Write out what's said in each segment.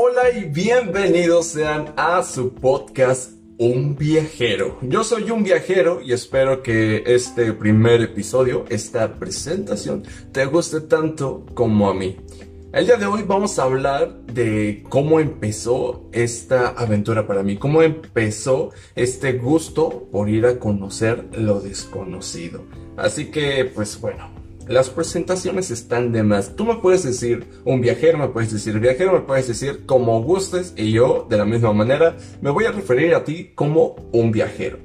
Hola y bienvenidos sean a su podcast Un viajero. Yo soy un viajero y espero que este primer episodio, esta presentación, te guste tanto como a mí. El día de hoy vamos a hablar de cómo empezó esta aventura para mí, cómo empezó este gusto por ir a conocer lo desconocido. Así que, pues bueno, las presentaciones están de más. Tú me puedes decir un viajero, me puedes decir viajero, me puedes decir como gustes y yo, de la misma manera, me voy a referir a ti como un viajero.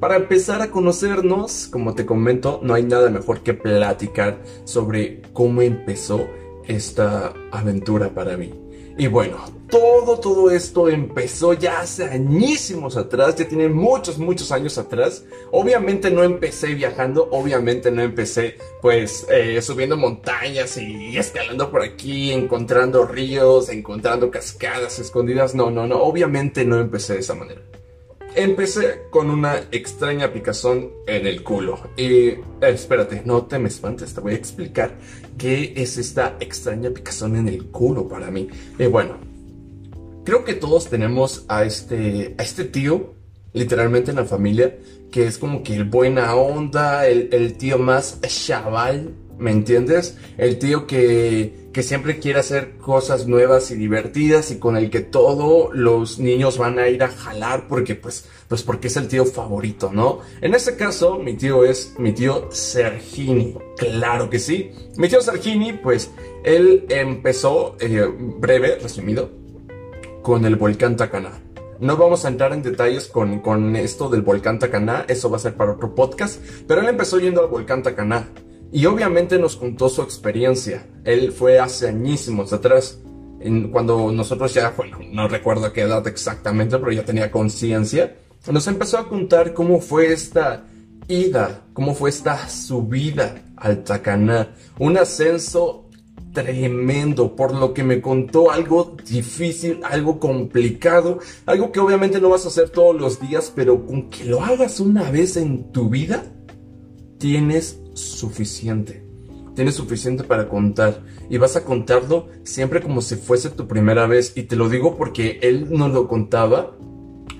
Para empezar a conocernos, como te comento, no hay nada mejor que platicar sobre cómo empezó esta aventura para mí. Y bueno, todo, todo esto empezó ya hace añísimos atrás, ya tiene muchos, muchos años atrás. Obviamente no empecé viajando, obviamente no empecé pues eh, subiendo montañas y escalando por aquí, encontrando ríos, encontrando cascadas escondidas. No, no, no, obviamente no empecé de esa manera. Empecé con una extraña picazón en el culo. Y eh, espérate, no te me espantes, te voy a explicar qué es esta extraña picazón en el culo para mí. Y bueno, creo que todos tenemos a este, a este tío, literalmente en la familia, que es como que el buena onda, el, el tío más chaval ¿Me entiendes? El tío que, que, siempre quiere hacer cosas nuevas y divertidas y con el que todos los niños van a ir a jalar porque pues, pues porque es el tío favorito, ¿no? En este caso, mi tío es mi tío Sergini. Claro que sí. Mi tío Sergini, pues, él empezó, eh, breve, resumido, con el volcán Tacaná. No vamos a entrar en detalles con, con esto del volcán Tacaná, eso va a ser para otro podcast, pero él empezó yendo al volcán Tacaná. Y obviamente nos contó su experiencia. Él fue hace añísimos atrás, cuando nosotros ya, bueno, no recuerdo qué edad exactamente, pero ya tenía conciencia. Nos empezó a contar cómo fue esta ida, cómo fue esta subida al Tacaná. Un ascenso tremendo, por lo que me contó algo difícil, algo complicado, algo que obviamente no vas a hacer todos los días, pero con que lo hagas una vez en tu vida, tienes suficiente. Tienes suficiente para contar y vas a contarlo siempre como si fuese tu primera vez. Y te lo digo porque él nos lo contaba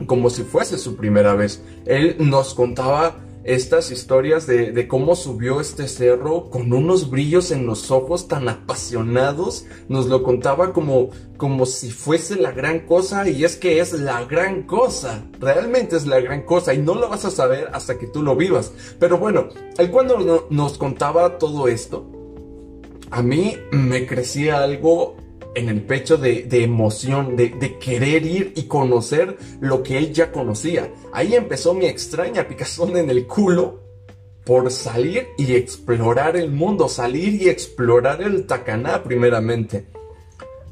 como si fuese su primera vez. Él nos contaba estas historias de, cómo subió este cerro con unos brillos en los ojos tan apasionados. Nos lo contaba como, como si fuese la gran cosa y es que es la gran cosa. Realmente es la gran cosa y no lo vas a saber hasta que tú lo vivas. Pero bueno, él cuando nos contaba todo esto, a mí me crecía algo en el pecho de, emoción, de, de, querer ir y conocer lo que él ya conocía. Ahí empezó mi extraña picazón en el culo por salir y explorar el mundo, salir y explorar el Tacaná primeramente.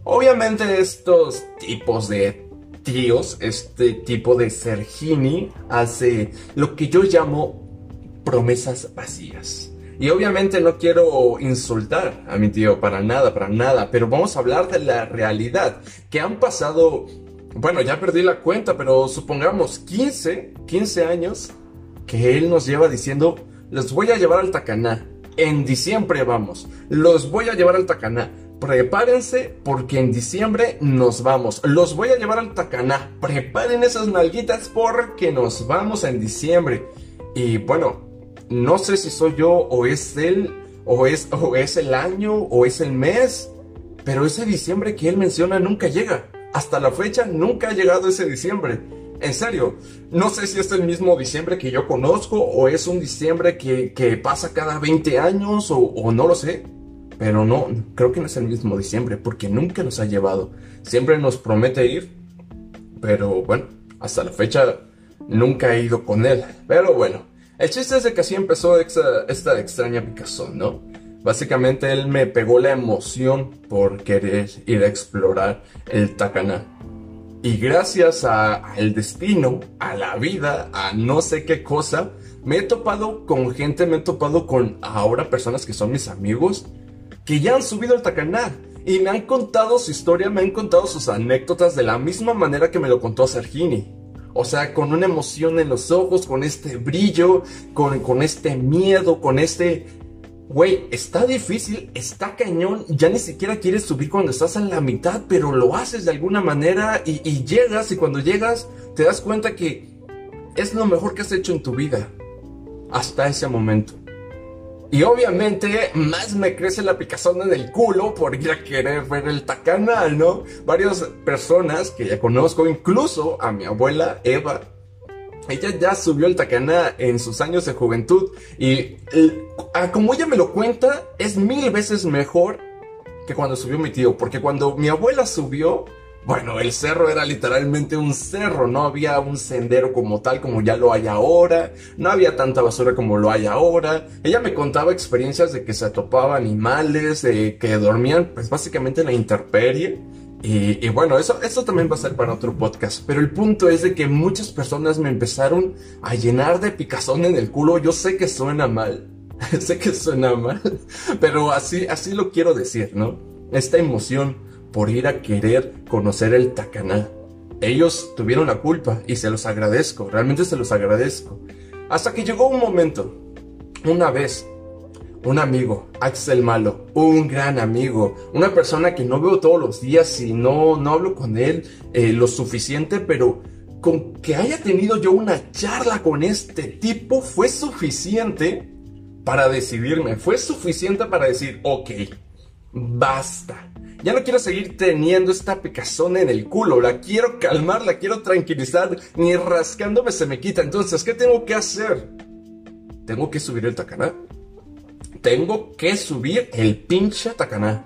Obviamente estos tipos de tíos, este tipo de Sergini, hace lo que yo llamo promesas vacías. Y obviamente no quiero insultar a mi tío para nada, para nada, pero vamos a hablar de la realidad, que han pasado, bueno, ya perdí la cuenta, pero supongamos 15, 15 años que él nos lleva diciendo, los voy a llevar al Tacaná. En diciembre vamos, los voy a llevar al Tacaná. Prepárense porque en diciembre nos vamos. Los voy a llevar al Tacaná. Preparen esas nalguitas porque nos vamos en diciembre. Y bueno, no sé si soy yo o es él, o es, o es el año, o es el mes, pero ese diciembre que él menciona nunca llega. Hasta la fecha nunca ha llegado ese diciembre. En serio, no sé si es el mismo diciembre que yo conozco o es un diciembre que, pasa cada 20 años o, o, no lo sé. Pero no, creo que no es el mismo diciembre porque nunca nos ha llevado. Siempre nos promete ir, pero bueno, hasta la fecha nunca he ido con él. Pero bueno, el chiste es de que así empezó esta, extraña picazón, ¿no? Básicamente él me pegó la emoción por querer ir a explorar el Tacaná. Y gracias al destino, a la vida, a no sé qué cosa, me he topado con gente, me he topado con ahora personas que son mis amigos, que ya han subido el Tacaná. Y me han contado su historia, me han contado sus anécdotas de la misma manera que me lo contó Sergini. O sea, con una emoción en los ojos, con este brillo, con, con este miedo, con este Güey, está difícil, está cañón, ya ni siquiera quieres subir cuando estás en la mitad, pero lo haces de alguna manera y, y, llegas y cuando llegas te das cuenta que es lo mejor que has hecho en tu vida hasta ese momento. Y obviamente más me crece la picazón en el culo por ir a querer ver el tacanal, ¿no? Varias personas que ya conozco, incluso a mi abuela Eva, ella ya subió el tacaná en sus años de juventud y como ella me lo cuenta, es mil veces mejor que cuando subió mi tío, porque cuando mi abuela subió, bueno, el cerro era literalmente un cerro, no había un sendero como tal como ya lo hay ahora, no había tanta basura como lo hay ahora. Ella me contaba experiencias de que se topaba animales, de que dormían pues básicamente en la intemperie. Y, bueno, eso, eso también va a ser para otro podcast. Pero el punto es de que muchas personas me empezaron a llenar de picazón en el culo. Yo sé que suena mal, sé que suena mal, pero así, así lo quiero decir, ¿no? Esta emoción por ir a querer conocer el Tacaná. Ellos tuvieron la culpa y se los agradezco, realmente se los agradezco. Hasta que llegó un momento, una vez, un amigo, Axel Malo, un gran amigo, una persona que no veo todos los días y no, no hablo con él eh, lo suficiente, pero con que haya tenido yo una charla con este tipo fue suficiente para decidirme, fue suficiente para decir, ok, basta. Ya no quiero seguir teniendo esta picazón en el culo, la quiero calmar, la quiero tranquilizar, ni rascándome se me quita. Entonces, ¿qué tengo que hacer? Tengo que subir el tacaná. Tengo que subir el pinche tacaná.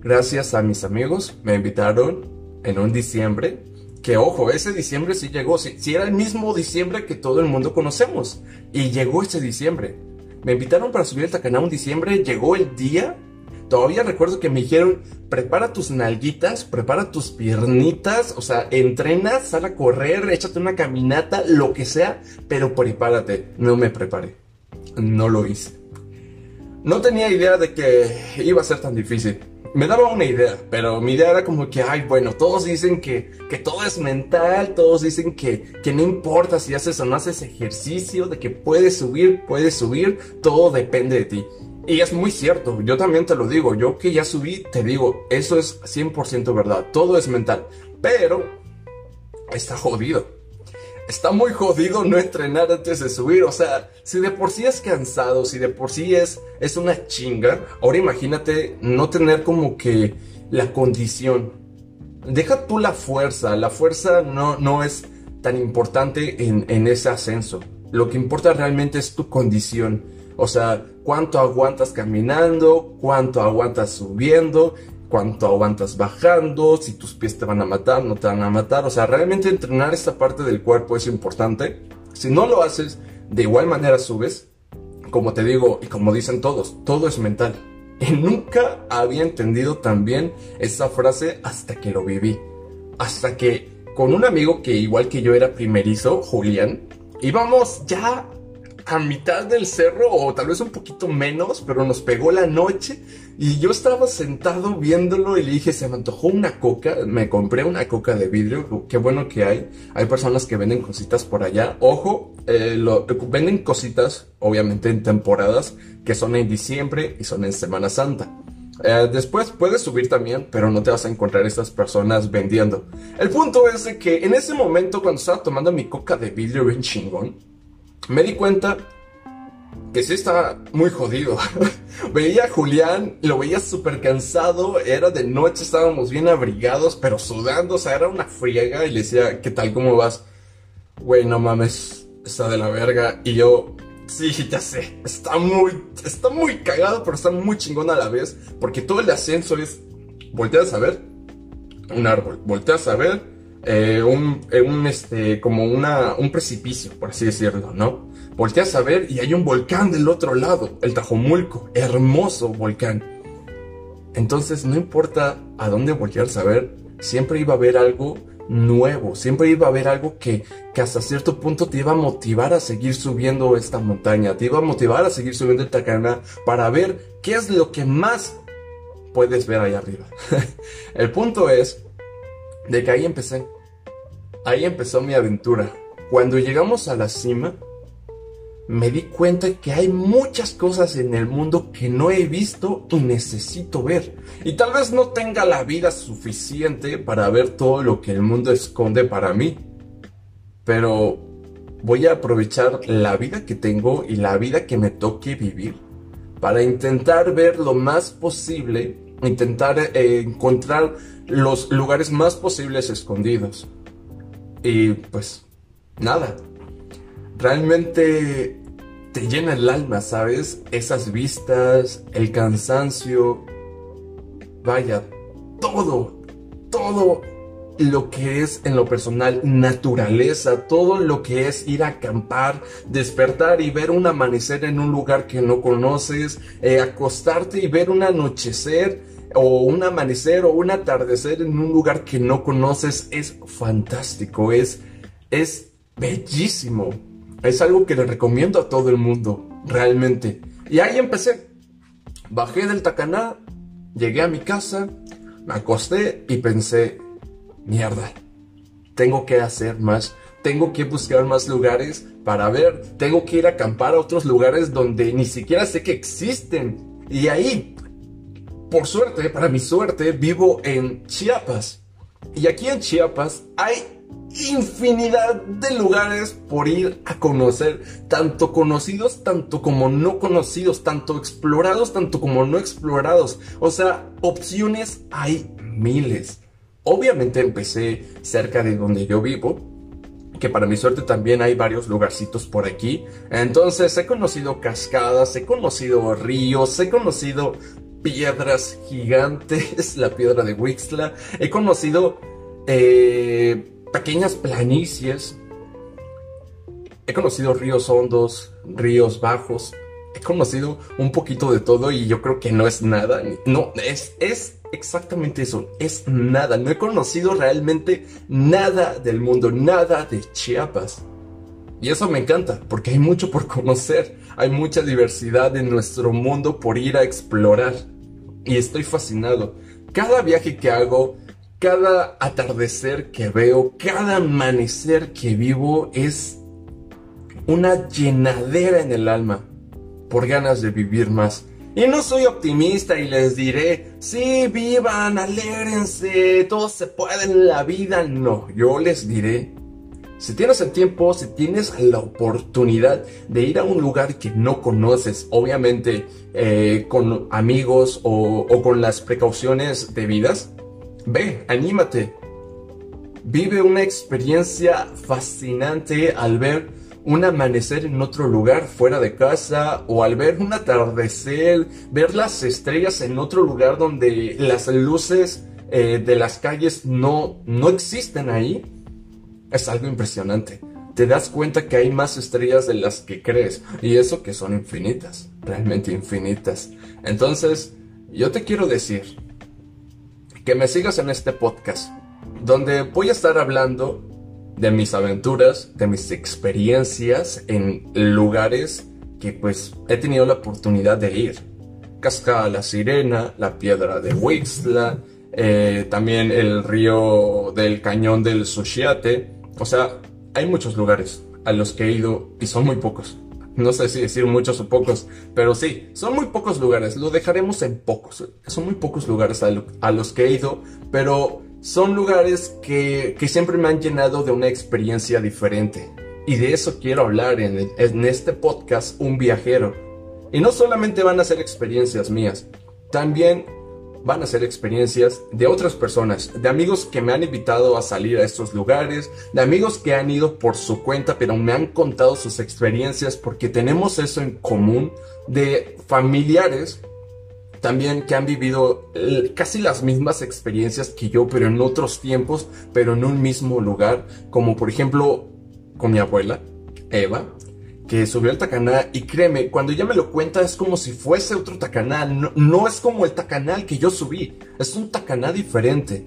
Gracias a mis amigos me invitaron en un diciembre. Que ojo, ese diciembre sí llegó, sí, sí era el mismo diciembre que todo el mundo conocemos. Y llegó ese diciembre. Me invitaron para subir el tacaná un diciembre, llegó el día Todavía recuerdo que me dijeron, prepara tus nalguitas, prepara tus piernitas, o sea, entrena, sal a correr, échate una caminata, lo que sea, pero prepárate. No me preparé. No lo hice. No tenía idea de que iba a ser tan difícil. Me daba una idea, pero mi idea era como que, ay, bueno, todos dicen que, que todo es mental, todos dicen que, que no importa si haces o no haces ejercicio, de que puedes subir, puedes subir, todo depende de ti. Y es muy cierto, yo también te lo digo, yo que ya subí, te digo, eso es 100% verdad, todo es mental, pero está jodido. Está muy jodido no entrenar antes de subir, o sea, si de por sí es cansado, si de por sí es, es una chinga, ahora imagínate no tener como que la condición. Deja tú la fuerza, la fuerza no, no es tan importante en, en ese ascenso. Lo que importa realmente es tu condición o sea, cuánto aguantas caminando, cuánto aguantas subiendo, cuánto aguantas bajando, si tus pies te van a matar, no te van a matar. O sea, realmente entrenar esta parte del cuerpo es importante. Si no lo haces, de igual manera subes. Como te digo y como dicen todos, todo es mental. Y nunca había entendido también esa frase hasta que lo viví. Hasta que con un amigo que igual que yo era primerizo, Julián, íbamos ya a mitad del cerro o tal vez un poquito menos, pero nos pegó la noche y yo estaba sentado viéndolo y le dije, se me antojó una coca, me compré una coca de vidrio, qué bueno que hay, hay personas que venden cositas por allá, ojo, eh, venden cositas obviamente en temporadas que son en diciembre y son en Semana Santa. Eh, después puedes subir también, pero no te vas a encontrar estas personas vendiendo. El punto es que en ese momento, cuando estaba tomando mi coca de vidrio bien chingón, me di cuenta que sí estaba muy jodido. veía a Julián, lo veía súper cansado, era de noche, estábamos bien abrigados, pero sudando, o sea, era una friega y le decía, ¿qué tal, cómo vas? Güey, no mames, está de la verga. Y yo, sí, ya sé, está muy, está muy cagado, pero está muy chingón a la vez, porque todo el ascenso es, volteas a ver un árbol, volteas a ver eh, un, eh, un, este, como una, un precipicio, por así decirlo, ¿no? Volteas a ver y hay un volcán del otro lado, el Tajomulco, hermoso volcán. Entonces, no importa a dónde volteas a ver, siempre iba a haber algo nuevo, siempre iba a haber algo que, que hasta cierto punto te iba a motivar a seguir subiendo esta montaña, te iba a motivar a seguir subiendo esta Tacana para ver qué es lo que más puedes ver ahí arriba. el punto es de que ahí empecé. Ahí empezó mi aventura. Cuando llegamos a la cima, me di cuenta que hay muchas cosas en el mundo que no he visto y necesito ver. Y tal vez no tenga la vida suficiente para ver todo lo que el mundo esconde para mí. Pero voy a aprovechar la vida que tengo y la vida que me toque vivir para intentar ver lo más posible, intentar eh, encontrar los lugares más posibles escondidos. Y pues nada, realmente te llena el alma, ¿sabes? Esas vistas, el cansancio, vaya, todo, todo lo que es en lo personal naturaleza, todo lo que es ir a acampar, despertar y ver un amanecer en un lugar que no conoces, eh, acostarte y ver un anochecer o un amanecer o un atardecer en un lugar que no conoces es fantástico, es, es bellísimo. Es algo que le recomiendo a todo el mundo, realmente. Y ahí empecé. Bajé del Tacaná, llegué a mi casa, me acosté y pensé, mierda, tengo que hacer más, tengo que buscar más lugares para ver, tengo que ir a acampar a otros lugares donde ni siquiera sé que existen. Y ahí, por suerte, para mi suerte, vivo en Chiapas. Y aquí en Chiapas hay infinidad de lugares por ir a conocer, tanto conocidos, tanto como no conocidos, tanto explorados, tanto como no explorados. O sea, opciones hay miles. Obviamente empecé cerca de donde yo vivo, que para mi suerte también hay varios lugarcitos por aquí. Entonces he conocido cascadas, he conocido ríos, he conocido piedras gigantes, la piedra de Wixla, he conocido eh, pequeñas planicies. He conocido ríos hondos, ríos bajos. He conocido un poquito de todo y yo creo que no es nada. No, es, es exactamente eso. Es nada. No he conocido realmente nada del mundo, nada de Chiapas. Y eso me encanta, porque hay mucho por conocer. Hay mucha diversidad en nuestro mundo por ir a explorar. Y estoy fascinado. Cada viaje que hago, cada atardecer que veo, cada amanecer que vivo es una llenadera en el alma por ganas de vivir más. Y no soy optimista y les diré, sí, vivan, alégrense, todo se puede en la vida. No, yo les diré, si tienes el tiempo, si tienes la oportunidad de ir a un lugar que no conoces, obviamente eh, con amigos o, con las precauciones debidas, Ve, anímate. Vive una experiencia fascinante al ver un amanecer en otro lugar fuera de casa o al ver un atardecer, ver las estrellas en otro lugar donde las luces eh, de las calles no, no existen ahí. Es algo impresionante. Te das cuenta que hay más estrellas de las que crees y eso que son infinitas, realmente infinitas. Entonces, yo te quiero decir, que me sigas en este podcast, donde voy a estar hablando de mis aventuras, de mis experiencias en lugares que pues he tenido la oportunidad de ir. Cascada la Sirena, la Piedra de Wixla, eh, también el río del Cañón del Sushiate. O sea, hay muchos lugares a los que he ido y son muy pocos no sé si decir muchos o pocos, pero sí, son muy pocos lugares, lo dejaremos en pocos, son muy pocos lugares a, los que he ido, pero son lugares que, siempre me han llenado de una experiencia diferente. Y de eso quiero hablar en, en este podcast, Un Viajero. Y no solamente van a ser experiencias mías, también van a ser experiencias de otras personas, de amigos que me han invitado a salir a estos lugares, de amigos que han ido por su cuenta pero me han contado sus experiencias porque tenemos eso en común, de familiares también que han vivido eh, casi las mismas experiencias que yo, pero en otros tiempos, pero en un mismo lugar, como por ejemplo con mi abuela, Eva, que subió el Tacaná y créeme, cuando ella me lo cuenta es como si fuese otro Tacaná, no, es como el Tacaná que yo subí, es un Tacaná diferente.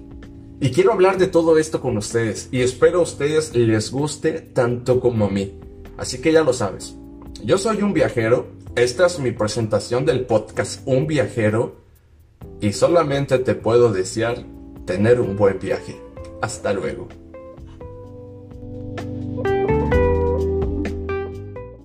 Y quiero hablar de todo esto con ustedes y espero a ustedes les guste tanto como a mí. Así que ya lo sabes, yo soy un viajero, esta es mi presentación del podcast Un viajero y solamente te puedo desear tener un buen viaje. Hasta luego.